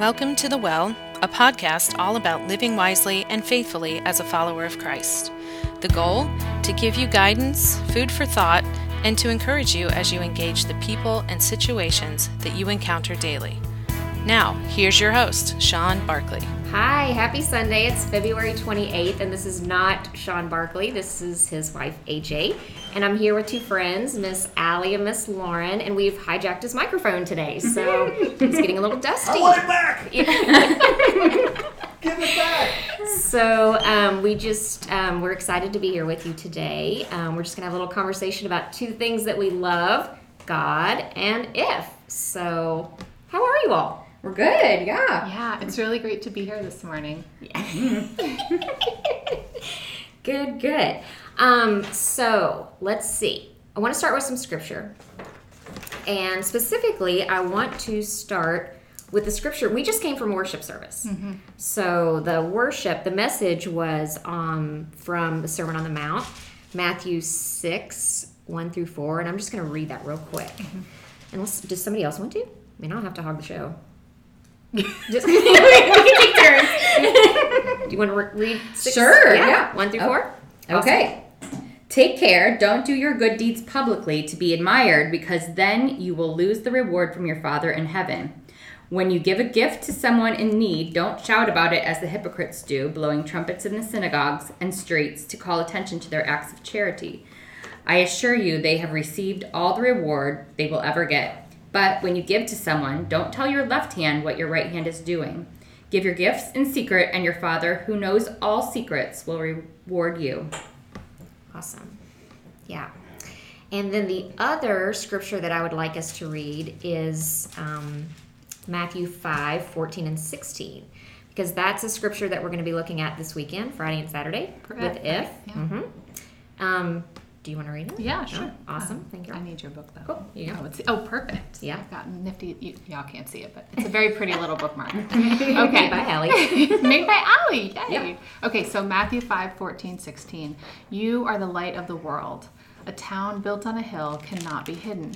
Welcome to The Well, a podcast all about living wisely and faithfully as a follower of Christ. The goal? To give you guidance, food for thought, and to encourage you as you engage the people and situations that you encounter daily. Now, here's your host, Sean Barkley. Hi, happy Sunday. It's February 28th, and this is not Sean Barkley. This is his wife, AJ. And I'm here with two friends, Miss Allie and Miss Lauren, and we've hijacked his microphone today, so it's getting a little dusty. I want it back! Give it back! So um, we just um, we're excited to be here with you today. Um, we're just gonna have a little conversation about two things that we love: God and if. So, how are you all? We're good, yeah. Yeah, it's really great to be here this morning. Yeah. Good, good. Um, so let's see. I want to start with some scripture. And specifically, I want to start with the scripture. We just came from worship service. So the worship, the message was um, from the Sermon on the Mount, Matthew 6, 1 through 4. And I'm just going to read that real quick. Unless, does somebody else want to? I mean, I don't have to hog the show. Just, we can take turns. Do you want to re- read six? Sure, yeah. One through Oh. four? Okay. Take care, don't do your good deeds publicly to be admired, because then you will lose the reward from your Father in heaven. When you give a gift to someone in need, don't shout about it as the hypocrites do, blowing trumpets in the synagogues and streets to call attention to their acts of charity. I assure you, they have received all the reward they will ever get. But when you give to someone, don't tell your left hand what your right hand is doing. Give your gifts in secret, and your Father, who knows all secrets, will reward you. Awesome. Yeah. And then the other scripture that I would like us to read is um, Matthew 5 14 and 16. Because that's a scripture that we're going to be looking at this weekend, Friday and Saturday, with Correct. if. Yeah. hmm Um, do you want to read it? Yeah, sure. awesome. Um, Thank you. I need your book though. Cool. Here you go. Oh, it's, oh, perfect. Yeah. I've got nifty. You, y'all can't see it, but it's a very pretty little bookmark. Okay. Okay. Bye, Hallie. Made by Allie. Yay. Okay, so Matthew 5 14, 16. You are the light of the world. A town built on a hill cannot be hidden.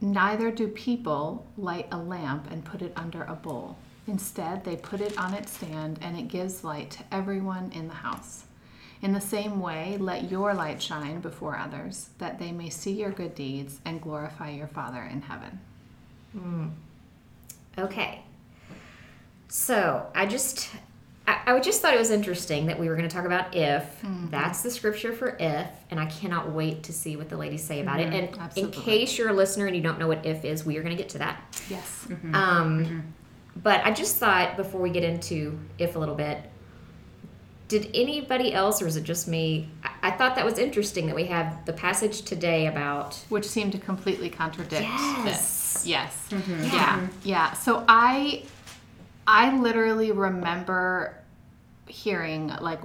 Neither do people light a lamp and put it under a bowl. Instead, they put it on its stand and it gives light to everyone in the house. In the same way, let your light shine before others, that they may see your good deeds and glorify your Father in heaven. Okay. So I just, I, I just thought it was interesting that we were going to talk about if. Mm-hmm. That's the scripture for if, and I cannot wait to see what the ladies say about it. And in Mm-hmm. Case you're a listener and you don't know what if is, we are going to get to that. Yes. Um, but I just thought before we get into if a little bit, did anybody else, or is it just me? I, I thought that was interesting that we have the passage today about which seemed to completely contradict Yes. this. Yes. Mm-hmm. Yeah. Yeah. Yeah. So I I literally remember hearing like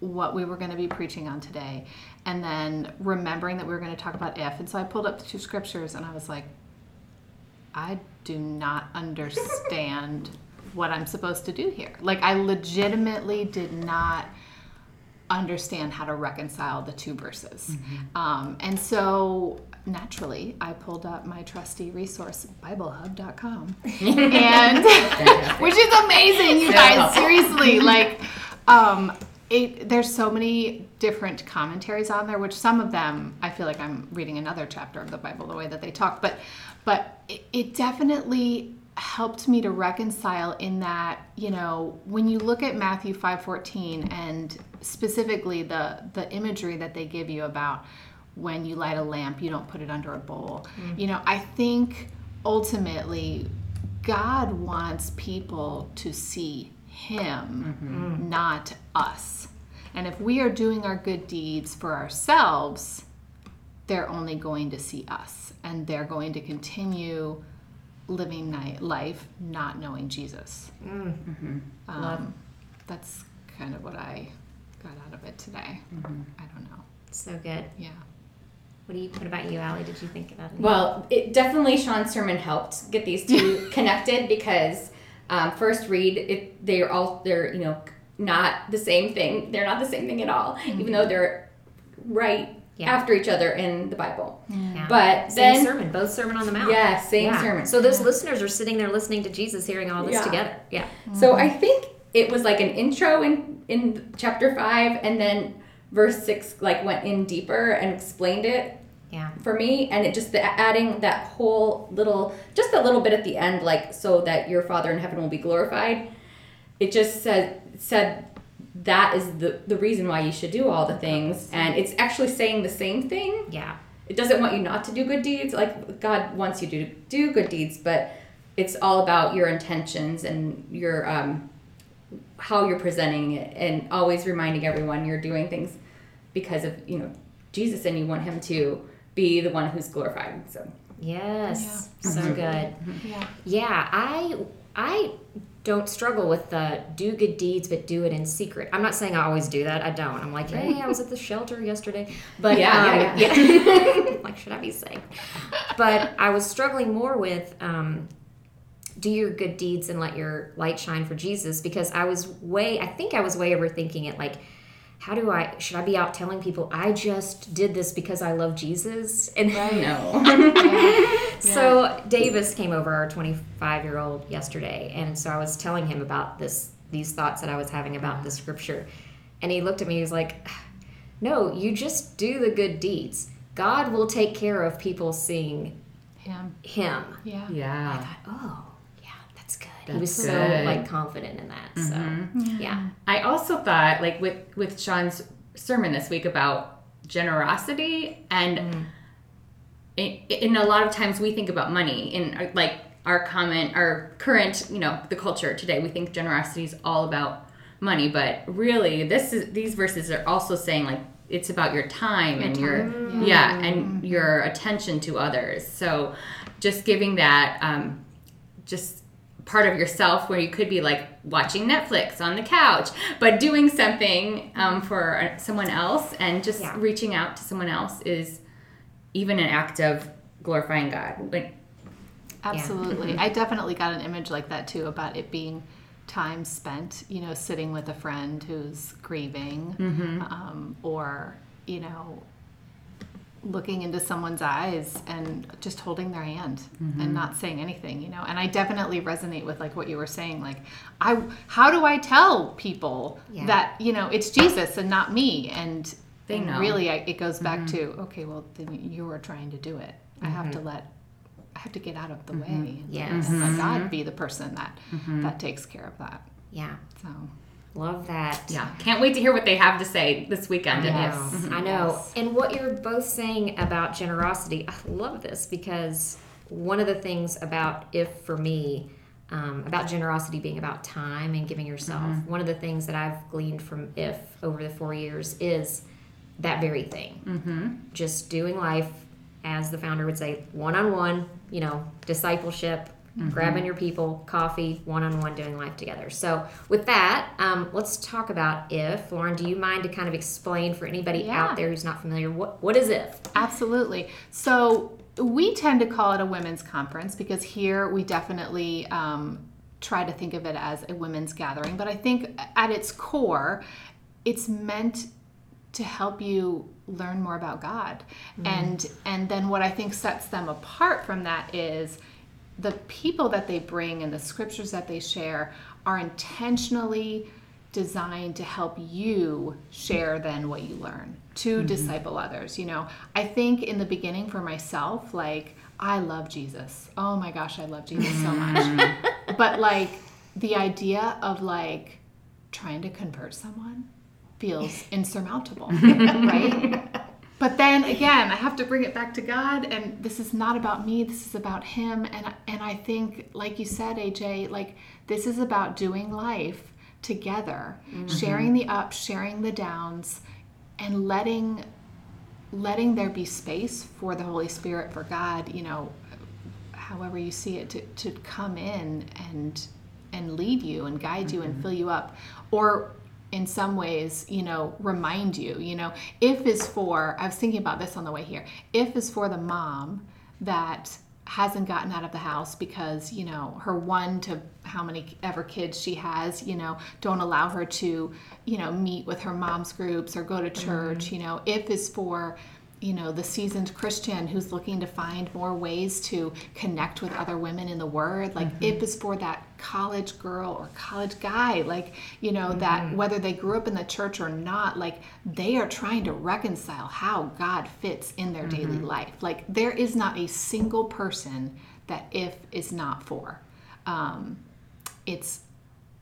what we were going to be preaching on today and then remembering that we were going to talk about if. And so I pulled up the two scriptures and I was like I do not understand what I'm supposed to do here. Like I legitimately did not understand how to reconcile the two verses. Um, and so naturally, I pulled up my trusty resource, BibleHub.com, and which is amazing, you guys. Seriously, like, um, it, there's so many different commentaries on there, which some of them I feel like I'm reading another chapter of the Bible the way that they talk, but but it, it definitely helped me to reconcile in that you know when you look at Matthew 5:14 and specifically the the imagery that they give you about when you light a lamp you don't put it under a bowl. Mm. You know I think ultimately God wants people to see him mm-hmm. not us. And if we are doing our good deeds for ourselves they're only going to see us and they're going to continue living ni- life not knowing Jesus. Um, that's kind of what I got out of it today. I don't know. so good. Yeah. What do you? What about you, Allie? Did you think about it? Well, it definitely Sean's sermon helped get these two connected because um, first read it they're all they're you know not the same thing. They're not the same thing at all, even though they're right Yeah. after each other in the Bible. Yeah. But same then, sermon, both Sermon on the Mount. yeah, same sermon. So those listeners are sitting there listening to Jesus, hearing all this Yeah. together. Yeah. So mm-hmm. I think it was like an intro in in chapter five, and then verse six like went in deeper and explained it Yeah. for me, and it just the, adding that whole little, just a little bit at the end, like so that your Father in heaven will be glorified. It just said said that is the the reason why you should do all the things, and it's actually saying the same thing. Yeah. It doesn't want you not to do good deeds. Like God wants you to do good deeds, but it's all about your intentions and your um, how you're presenting it, and always reminding everyone you're doing things because of you know Jesus, and you want Him to be the one who's glorified. So Yes. Mm-hmm. So good. Yeah. Yeah, I I don't struggle with the do good deeds but do it in secret. I'm not saying I always do that. I don't. I'm like, hey, I was at the shelter yesterday, but Yeah, um, yeah, yeah. like, should I be saying? But I was struggling more with um, do your good deeds and let your light shine for Jesus because I was way. I think I was way overthinking it. Like, how do I? Should I be out telling people I just did this because I love Jesus? And no, so Davis came over, our 25 year old, yesterday, and so I was telling him about this, these thoughts that I was having about the scripture, and he looked at me. He was like, "No, you just do the good deeds. God will take care of people seeing Him. Him." Yeah. yeah, Oh, yeah, that's good. He was That's so. Mm-hmm. like confident in that. So yeah, I also thought like with with Sean's sermon this week about generosity and in, in a lot of times we think about money in like our comment our current you know the culture today we think generosity is all about money but really this is these verses are also saying like it's about your time and your yeah, and your attention to others so just giving that um just part of yourself where you could be like watching Netflix on the couch, but doing something um, for someone else and just Yeah. reaching out to someone else is even an act of glorifying God. Like, Absolutely. I definitely got an image like that too about it being time spent, you know, sitting with a friend who's grieving um, or, you know, looking into someone's eyes and just holding their hand and mm-hmm. not saying anything, you know. And I definitely resonate with like what you were saying like I how do I tell people Yeah. that, you know, it's Jesus and not me and They and know. really I, it goes back mm-hmm. to okay, well then you were trying to do it. I have to mm-hmm. let I have to get out of the way and, Yes. and let God be the person that that takes care of that. yeah, So love that. yeah, can't wait to hear what they have to say this weekend. I Yes. know. I know. Yes. And what you're both saying about generosity, I love this because one of the things about if for me, um, about generosity being about time and giving yourself, one of the things that I've gleaned from if over the four years is that very thing. Mm-hmm. Just doing life, as the founder would say, one on one, you know, discipleship. Grabbing your people, coffee, one on one, doing life together. So, with that, um, let's talk about if. Lauren, do you mind to kind of explain for anybody Yeah. out there who's not familiar what what is if? Absolutely. So we tend to call it a women's conference because here we definitely um, try to think of it as a women's gathering. But I think at its core, it's meant to help you learn more about God. And and then what I think sets them apart from that is the people that they bring and the scriptures that they share are intentionally designed to help you share then what you learn to mm-hmm. disciple others you know? I think in the beginning for myself like i love jesus. Oh my gosh i love jesus so mm. much. But like the idea of like trying to convert someone feels insurmountable right but then again, I have to bring it back to God, and this is not about me. This is about Him, and and I think, like you said, AJ, like this is about doing life together, mm-hmm. sharing the ups, sharing the downs, and letting letting there be space for the Holy Spirit, for God, you know, however you see it, to, to come in and and lead you and guide you and mm-hmm. fill you up, or in some ways, you know, remind you, you know, if is for, I was thinking about this on the way here, if is for the mom that hasn't gotten out of the house because, you know, her one to how many ever kids she has, you know, don't allow her to, you know, meet with her mom's groups or go to mm-hmm. church, you know, if is for, you know the seasoned christian who's looking to find more ways to connect with other women in the word like Mm-hmm. for that college girl or college guy like you know that Mm-hmm. whether they grew up in the church or not like they are trying to reconcile how god fits in their daily Mm-hmm. life like there is not a single person that if is not for um, it's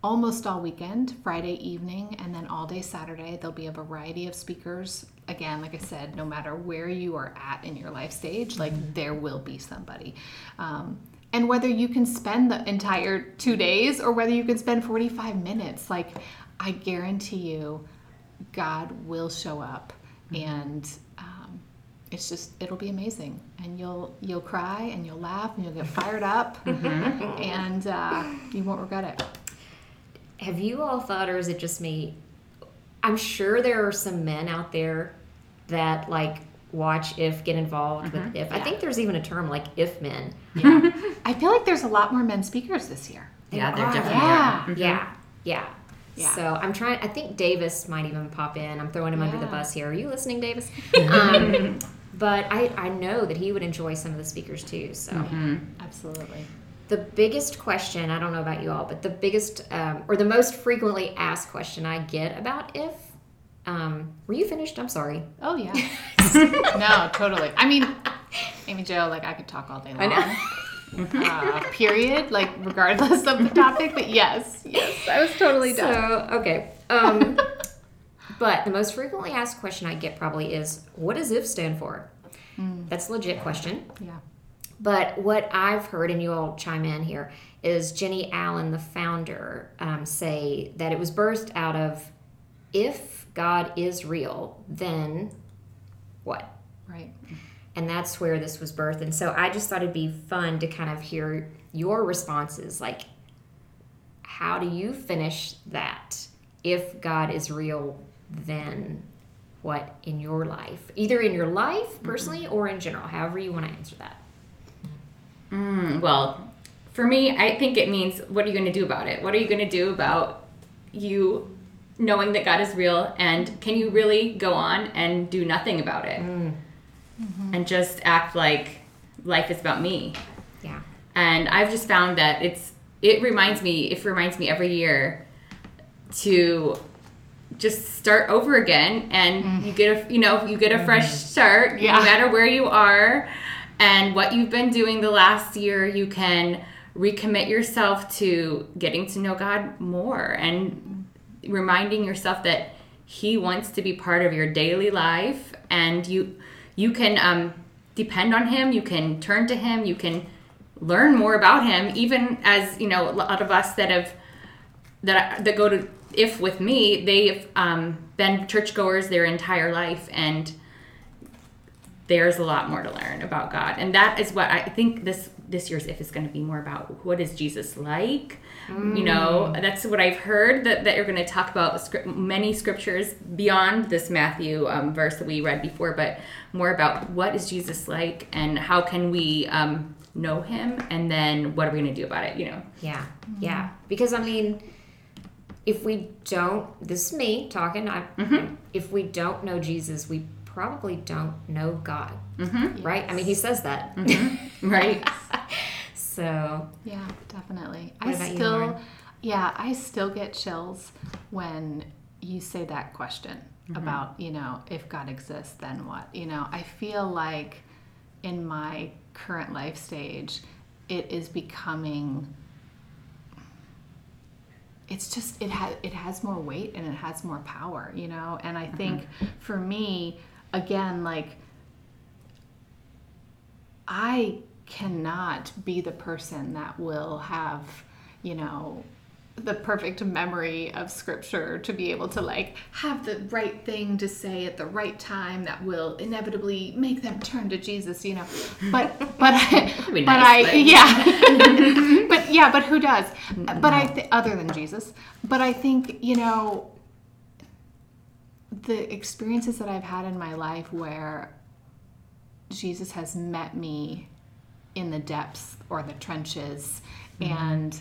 almost all weekend, Friday evening, and then all day Saturday. There'll be a variety of speakers. Again, like I said, no matter where you are at in your life stage, like there will be somebody. Um, and whether you can spend the entire two days or whether you can spend 45 minutes, like I guarantee you, God will show up and um, it's just it'll be amazing. And you'll you'll cry and you'll laugh and you'll get fired up and uh, you won't regret it. Have you all thought, or is it just me? I'm sure there are some men out there that like watch if get involved with mm-hmm. if. I think there's even a term like if men. Yeah. I feel like there's a lot more men speakers this year. Yeah, they're definitely Yeah. are. Yeah, mm-hmm. yeah. Yeah. So I'm trying. I think Davis might even pop in. I'm throwing him under the bus here. Are you listening, Davis? um, but I, I know that he would enjoy some of the speakers too. So mm-hmm. Absolutely. The biggest question I don't know about you all, but the biggest um, or the most frequently asked question I get about if. Um, were you finished? I'm sorry. Oh yeah. no, totally. I mean, Amy Jo, like I could talk all day long. Uh, period. Like regardless of the topic, but yes, yes, I was totally done. So okay. Um, but the most frequently asked question I get probably is, "What does if stand for?" That's a legit question. yeah. But what I've heard, and you all chime in here, is Jennie Allen, the founder, um, say that it was birthed out of if God is real, then what? Right. And that's where this was birthed. And so I just thought it'd be fun to kind of hear your responses. Like, how do you finish that? If God is real, then what in your life? Either in your life personally or in general, however you want to answer that. Mm, well, for me, I think it means what are you going to do about it? What are you going to do about you knowing that God is real? And can you really go on and do nothing about it? Mm. Mm-hmm. And just act like life is about me? Yeah. and I've just found that it's it reminds me it reminds me every year to just start over again and mm. you get a you know you get a fresh mm-hmm. start Yeah. no matter where you are and what you've been doing the last year you can recommit yourself to getting to know God more and reminding yourself that he wants to be part of your daily life. And you you can um, depend on him. You can turn to him. You can learn more about him. Even as you know a lot of us that have that that go to if with me they've um, been churchgoers their entire life. And there's a lot more to learn about god. And that is what i think this this year's if is going to be more about what is jesus like? You know that's what i've heard that, that you're going to talk about script, many scriptures beyond this matthew um, verse that we read before but more about what is jesus like and how can we um, know him? And then what are we going to do about it you know? Yeah, yeah. Because I mean, if we don't, this is me talking. I, If we don't know Jesus, we probably don't know God, mm-hmm. right? I mean, He says that. Mm-hmm. right So Yeah, definitely. What I about you, still, Lauren? yeah, I still get chills when you say that question mm-hmm. about, you know, if God exists, then what? You know, I feel like in my current life stage, it is becoming. It's just it has it has more weight and it has more power, you know. And I think for me, again, like I cannot be the person that will have, you know, the perfect memory of scripture to be able to like have the right thing to say at the right time that will inevitably make them turn to Jesus, you know. But but I, but nice, I yeah. but yeah, but who does? But I th- other than Jesus. But I think, you know, the experiences that I've had in my life where Jesus has met me in the depths or the trenches mm-hmm. and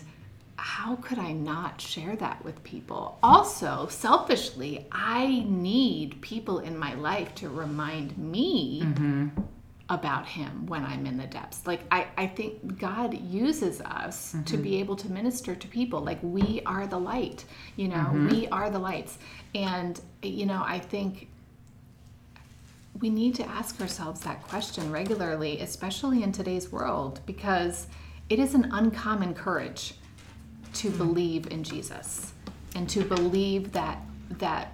how could I not share that with people? Also, selfishly, I need people in my life to remind me mm-hmm. about Him when I'm in the depths. Like, I, I think God uses us to mm-hmm. be able to minister to people. Like, we are the light, you know, we are the lights. And, you know, I think we need to ask ourselves that question regularly, especially in today's world, because it is an uncommon courage to mm-hmm. believe in Jesus and to believe that that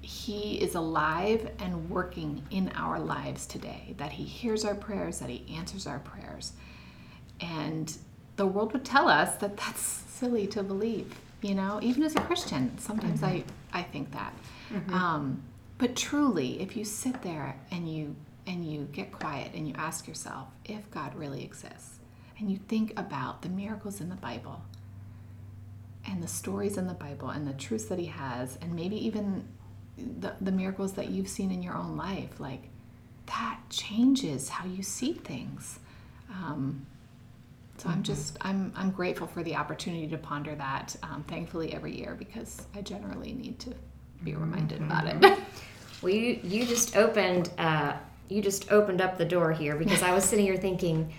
he is alive and working in our lives today, that he hears our prayers, that he answers our prayers. And the world would tell us that that's silly to believe, you know, even as a Christian. Sometimes I, I think that. Um, but truly, if you sit there and you and you get quiet and you ask yourself if God really exists, and you think about the miracles in the Bible, and the stories in the Bible, and the truths that He has, and maybe even the, the miracles that you've seen in your own life, like that changes how you see things. Um, so I'm just I'm I'm grateful for the opportunity to ponder that. Um, thankfully, every year because I generally need to be reminded about it. Well, you, you just opened uh, you just opened up the door here because I was sitting here thinking,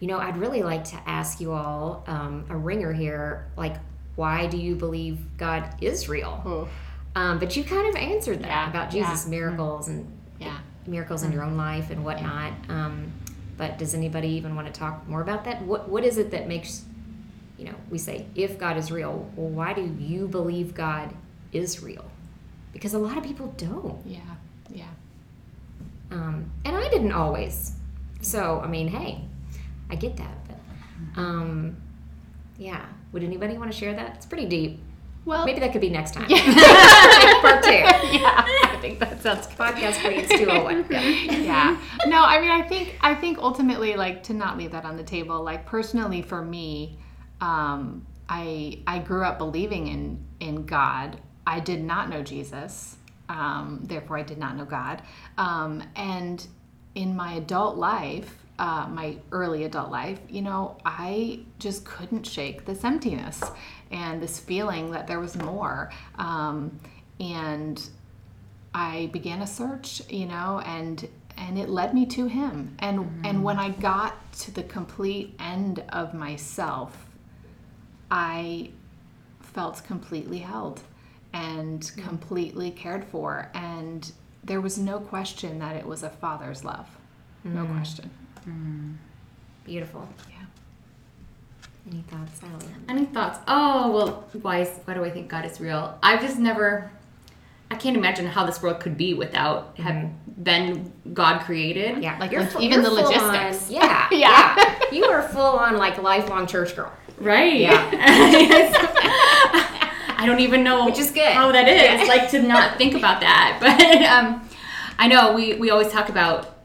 you know, I'd really like to ask you all um, a ringer here, like, why do you believe God is real? Um, but you kind of answered that Yeah, about yeah. Jesus' miracles and yeah. miracles in your own life and whatnot. Um, but does anybody even want to talk more about that? What What is it that makes, you know, we say if God is real? Well, why do you believe God is real? Because a lot of people don't. Yeah. Yeah. Um, and I didn't always. So, I mean, hey, I get that. But, um, yeah. Would anybody want to share that? It's pretty deep. Well, Maybe that could be next time. Part two. yeah. I think that sounds good. Podcast Queens 201. Yeah. yeah no i mean i think i think ultimately like to not leave that on the table like personally for me um i i grew up believing in in god i did not know jesus um therefore i did not know god um and in my adult life uh, my early adult life, you know, I just couldn't shake this emptiness and this feeling that there was more. Um, and I began a search, you know, and and it led me to him. And mm-hmm. and when I got to the complete end of myself, I felt completely held and completely cared for and there was no question that it was a father's love. No mm-hmm. question. Mm-hmm. Beautiful. Yeah. Any thoughts, Sally? Any thoughts? Oh well, why is why do I think God is real? I've just never. I can't imagine how this world could be without having been God created. Yeah, Like, you're like even you're the full logistics. on- yeah, Yeah. yeah, You are full on like lifelong church girl. Right. Yeah. I don't even know Which is good. how that is. Yeah. Like to not think about that. But um, I know we, we always talk about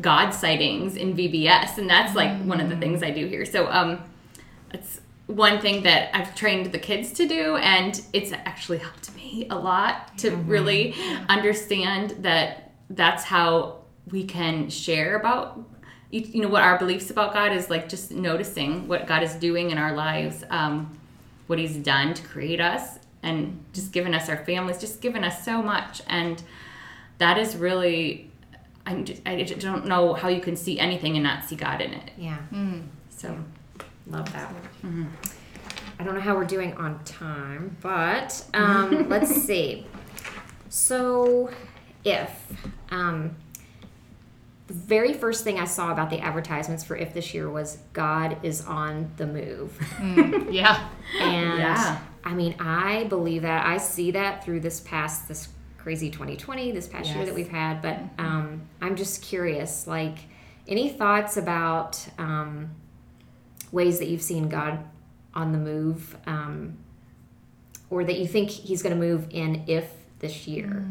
God sightings in VBS, and that's like one of the things I do here. So um, it's one thing that I've trained the kids to do, and it's actually helped me a lot to really understand that that's how we can share about you, know what our beliefs about God is like just noticing what God is doing in our lives, um, what He's done to create us, and just given us our families, just given us so much, and that is really. I, just, I just don't know how you can see anything and not see God in it. Yeah, So love that. One. I don't know how we're doing on time, but um, let's see. So, if um, the very first thing I saw about the advertisements for if this year was God is on the move. Yeah. And Yeah. I mean, I believe that. I see that through this past, this crazy 2020, this past year Yes. that we've had. But um, I'm just curious, like, any thoughts about um, ways that you've seen God on the move um, or that you think he's going to move in if this year?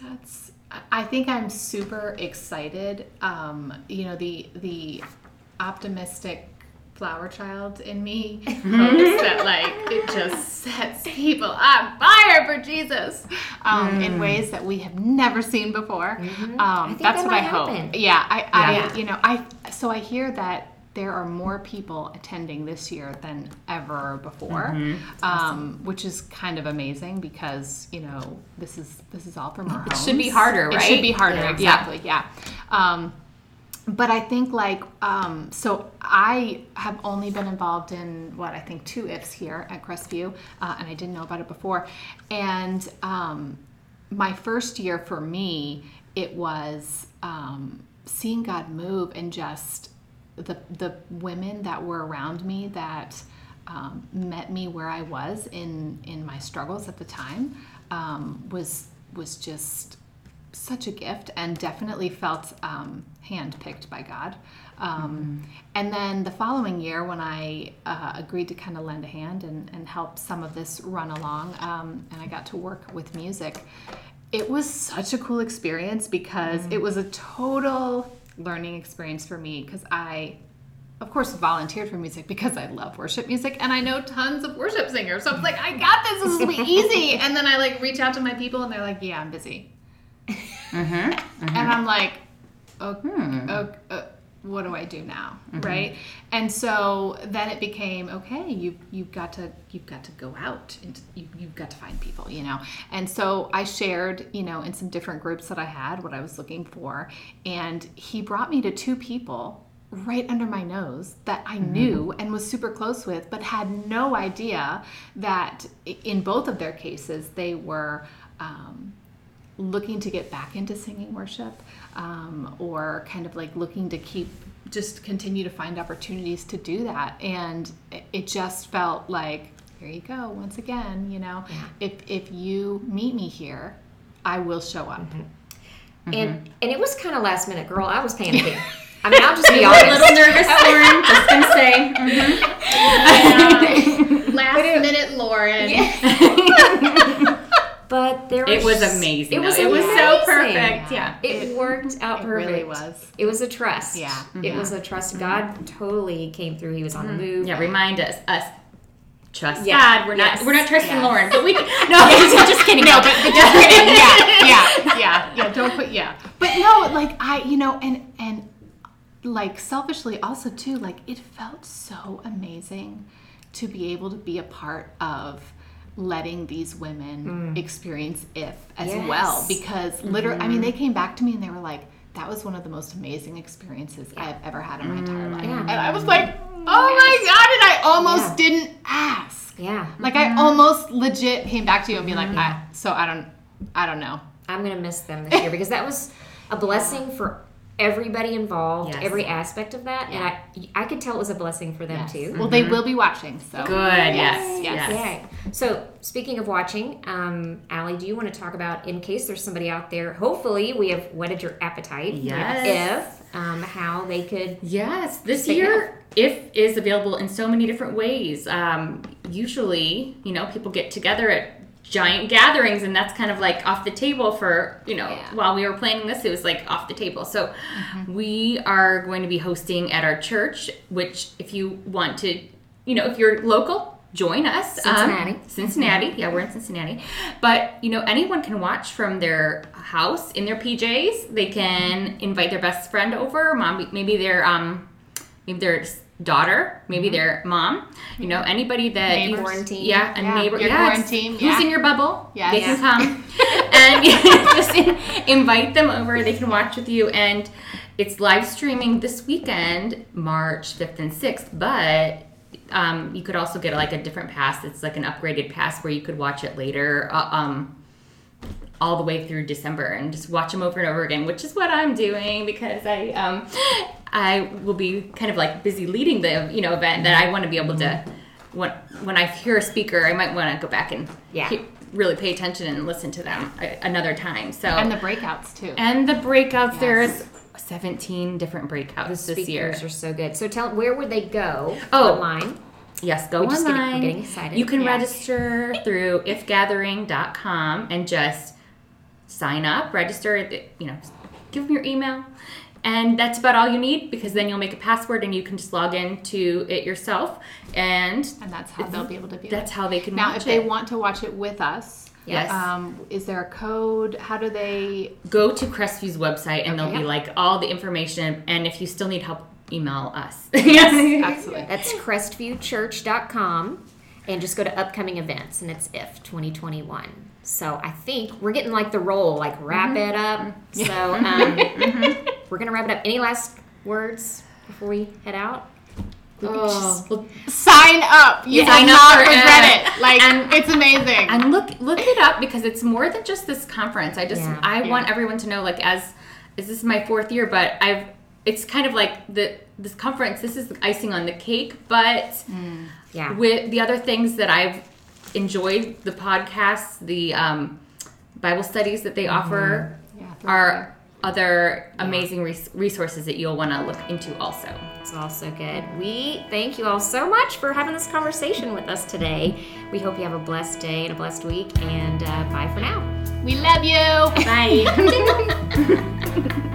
That's. I- I think I'm super excited. Um, you know, the the optimistic flower child in me hopes that like it just sets people on fire for Jesus um, in ways that we have never seen before. Um, Mm. Mm-hmm. think that's that what I might hope. Yeah, I, I Yeah. you know, I so I hear that there are more people attending this year than ever before, Mm-hmm. um, which is kind of amazing because you know this is this is all from our It homes. should be harder, right? It should be harder, Yeah. exactly. Yeah. Um, but I think like um, so I have only been involved in what I think two ifs here at Crestview, uh, and I didn't know about it before. And um, my first year for me, it was um, seeing God move and just the the women that were around me that um, met me where I was in in my struggles at the time um, was was just such a gift and definitely felt um, handpicked by God. Um, And then the following year, when I uh, agreed to kind of lend a hand and, and help some of this run along, um, and I got to work with music, it was such a cool experience because it was a total learning experience for me because I of course volunteered for music because I love worship music and I know tons of worship singers. So I was like, I got this, this will be easy. And then I like reach out to my people and they're like, Yeah, I'm busy. And I'm like, okay, okay, uh, what do I do now, right? And so then it became okay. You you've got to you've got to go out and you you've got to find people, you know. And so I shared, you know, in some different groups that I had what I was looking for, and he brought me to two people right under my nose that I knew and was super close with, but had no idea that in both of their cases they were. Um, looking to get back into singing worship um, or kind of like looking to keep just continue to find opportunities to do that and it- it just felt like here you go once again you know if if you meet me here i will show up And and it was kind of last minute, girl. I was panicking. I mean, I'll just be a honest. little nervous, Lauren. Just gonna say. mhm. last minute lauren But there It was was amazing. It was, though. it was so perfect. Yeah. It, worked out it perfect. really was. It was a trust. Yeah. It was a trust. God totally came through. He was on the move. Mm-hmm. Yeah, remind us, us trust Yeah. God. We're not we're not trusting Yes. Lauren, but we no, just, just kidding. no, but, but just kidding. Yeah, yeah, yeah, yeah. Don't put yeah. But no, like I, you know, and and like selfishly also too, like it felt so amazing to be able to be a part of letting these women mm. experience if as Yes. well because literally i mean mm-hmm. they came back to me and they were like that was one of the most amazing experiences i've ever had in my entire mm. life Yeah. and i was like oh my god and i almost Yeah. didn't ask Yeah. like I mm-hmm. almost legit came back to you and be like, mm-hmm. I, so I don't, I don't know. I'm gonna miss them this year because that was a blessing for everybody involved, Yes. every aspect of that, and I I could tell it was a blessing for them too. Well, they will be watching. So Good. Yes. Yes. Yes. Yay. So, speaking of watching, um, Allie, do you want to talk about, in case there's somebody out there, hopefully we have whetted your appetite. Yes. If, um, how they could. Yes, this Say year if is available in so many different ways. Um, usually, you know, people get together at giant gatherings, and that's kind of like off the table for you know. Yeah. While we were planning this, it was like off the table. So we are going to be hosting at our church, which if you want to, you know, if you're local. Join us, Um, Cincinnati. Cincinnati, yeah, we're in Cincinnati. But you know, anyone can watch from their house in their PJs. They can invite their best friend over, mom, maybe their um, maybe their daughter, maybe their mom. You know, anybody that you- Neighbors. Quarantine. yeah, a Yeah, neighbor, your yeah, quarantine, Who's in your bubble? Yes. they Yeah. can come and just in- invite them over. They can watch with you, and it's live streaming this weekend, March fifth and sixth. But um, you could also get like a different pass. It's like an upgraded pass where you could watch it later. Uh, um, all the way through December and just watch them over and over again, which is what I'm doing because I um I will be kind of like busy leading the you know event that I want to be able to mm-hmm. when when I hear a speaker I might want to go back and Yeah. he- really pay attention and listen to them uh, another time. So and the breakouts too. and the breakouts Yes. there's 17 different breakouts The this year. speakers are so good. So, tell where would they go Oh. online? Yes, go We're getting- online. getting excited. You can Yeah. register through ifgathering.com and just sign up, register, you know, give them your email. And that's about all you need because then you'll make a password and you can just log into it yourself. And and that's how they'll be able to be. that's how they can now, watch if they it. want to watch it with us, Yes. um, is there a code? How do they? Go to Crestview's website and there'll Okay. be like all the information. And if you still need help email us. Yes, absolutely. That's crestviewchurch.com and just go to upcoming events and it's if 2021. So I think we're getting like the roll, like wrap it up. So um, we're gonna wrap it up. Any last words before we head out? We Oh, well, Sign up. You Sign will up not for regret it. it. Like And- it's amazing. and look look it up because it's more than just this conference. I just Yeah. I want everyone to know like as is this is my fourth year, but I've it's kind of like the this conference. This is the icing on the cake, but Yeah. with the other things that I've enjoyed, the podcasts, the um, Bible studies that they offer, Yeah, are other amazing res- resources that you'll want to look into also. It's also good. We thank you all so much for having this conversation with us today. We hope you have a blessed day and a blessed week. And uh, bye for now. we love you. Bye.